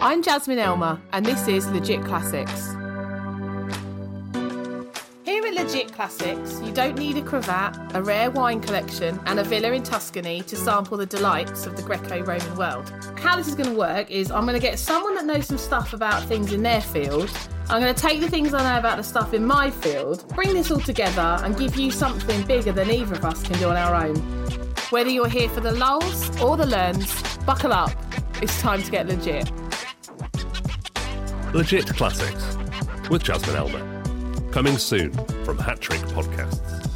I'm Jasmine Elmer, and this is Legit Classics. Here at Legit Classics, you don't need a cravat, a rare wine collection, and a villa in Tuscany to sample the delights of the Greco Roman world. How this is going to work is I'm going to get someone that knows some stuff about things in their field. I'm going to take the things I know about the stuff in my field, bring this all together, and give you something bigger than either of us can do on our own. Whether you're here for the lulls or the learns, buckle up. It's time to get legit. Legit Classics with Jasmine Elmer. Coming soon from Hat Trick Podcasts.